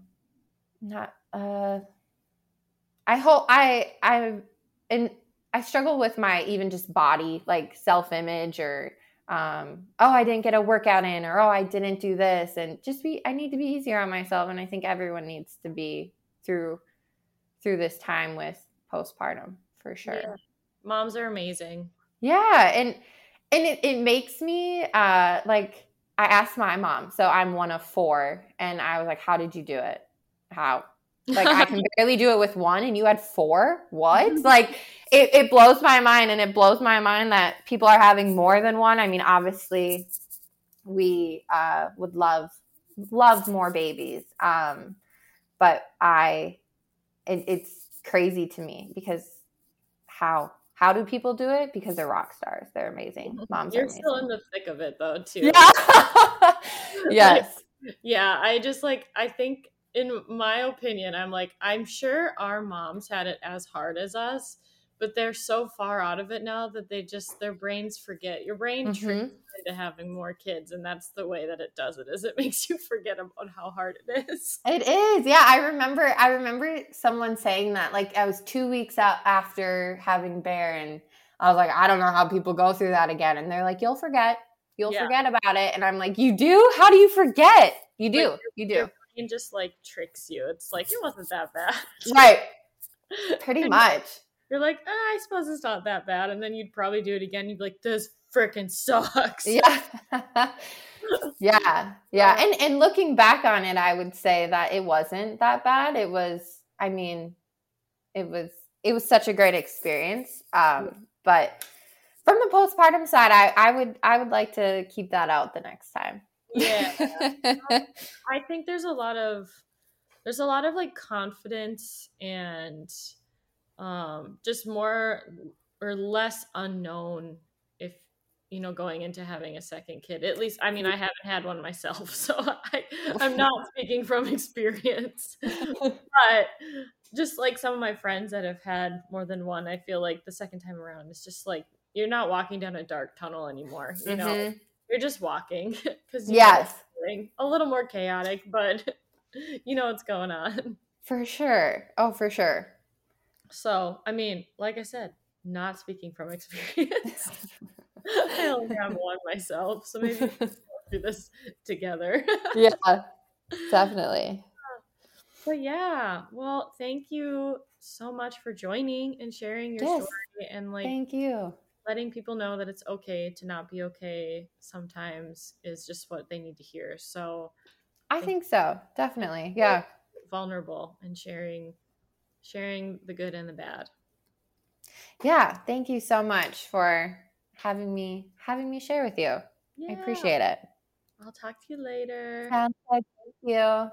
[SPEAKER 2] not uh, I hope I I and I struggle with my even just body, like self image or, um, oh, I didn't get a workout in, or oh, I didn't do this. And just be, I need to be easier on myself. And I think everyone needs to be through, through this time with postpartum for sure. Yeah.
[SPEAKER 1] Moms are amazing.
[SPEAKER 2] Yeah. And, and it, it makes me, uh, like, I asked my mom, so I'm one of four, and I was like, how did you do it? How? Like I can barely do it with one and you had four? What? like it, it blows my mind and it blows my mind that people are having more than one. I mean, obviously we uh, would love love more babies. Um, but I it, it's crazy to me because how how do people do it? Because they're rock stars. They're amazing. Mm-hmm. Moms
[SPEAKER 1] You're
[SPEAKER 2] amazing.
[SPEAKER 1] still in the thick of it though, too.
[SPEAKER 2] Yeah. yes.
[SPEAKER 1] Like, yeah, I just like I think in my opinion, I'm like, I'm sure our moms had it as hard as us, but they're so far out of it now that they just their brains forget. Your brain mm-hmm. tricks into having more kids, and that's the way that it does it. Is it makes you forget about how hard it is.
[SPEAKER 2] It is, yeah. I remember. I remember someone saying that. Like I was two weeks out after having Behr, and I was like, I don't know how people go through that again. And they're like, you'll forget. You'll yeah. forget about it. And I'm like, you do? How do you forget? You do. Like, you do
[SPEAKER 1] brain just like tricks you. It's like it wasn't that bad.
[SPEAKER 2] Right. Pretty much.
[SPEAKER 1] You're like, oh, I suppose it's not that bad. And then you'd probably do it again. You'd be like, this freaking sucks.
[SPEAKER 2] Yeah. yeah. Yeah. And and looking back on it, I would say that it wasn't that bad. It was, I mean, it was it was such a great experience. Um, but from the postpartum side, I, I would I would like to keep that out the next time.
[SPEAKER 1] Yeah. I think there's a lot of there's a lot of like confidence and um just more or less unknown if you know going into having a second kid at least i mean i haven't had one myself so i i'm not speaking from experience but just like some of my friends that have had more than one i feel like the second time around it's just like you're not walking down a dark tunnel anymore you mm-hmm. You're just walking because
[SPEAKER 2] yes,
[SPEAKER 1] a little more chaotic, but you know what's going on.
[SPEAKER 2] For sure. Oh, for sure.
[SPEAKER 1] So, I mean, like I said, not speaking from experience. I only have one myself, so maybe we'll do this together.
[SPEAKER 2] yeah, definitely.
[SPEAKER 1] But yeah, well, thank you so much for joining and sharing your yes. story and like
[SPEAKER 2] thank you
[SPEAKER 1] letting people know that it's okay to not be okay sometimes is just what they need to hear. So
[SPEAKER 2] I think so. Definitely. Yeah.
[SPEAKER 1] Vulnerable and sharing sharing the good and the bad.
[SPEAKER 2] Yeah, thank you so much for having me having me share with you. Yeah. I appreciate it.
[SPEAKER 1] I'll talk to you later.
[SPEAKER 2] Sounds good. Thank you.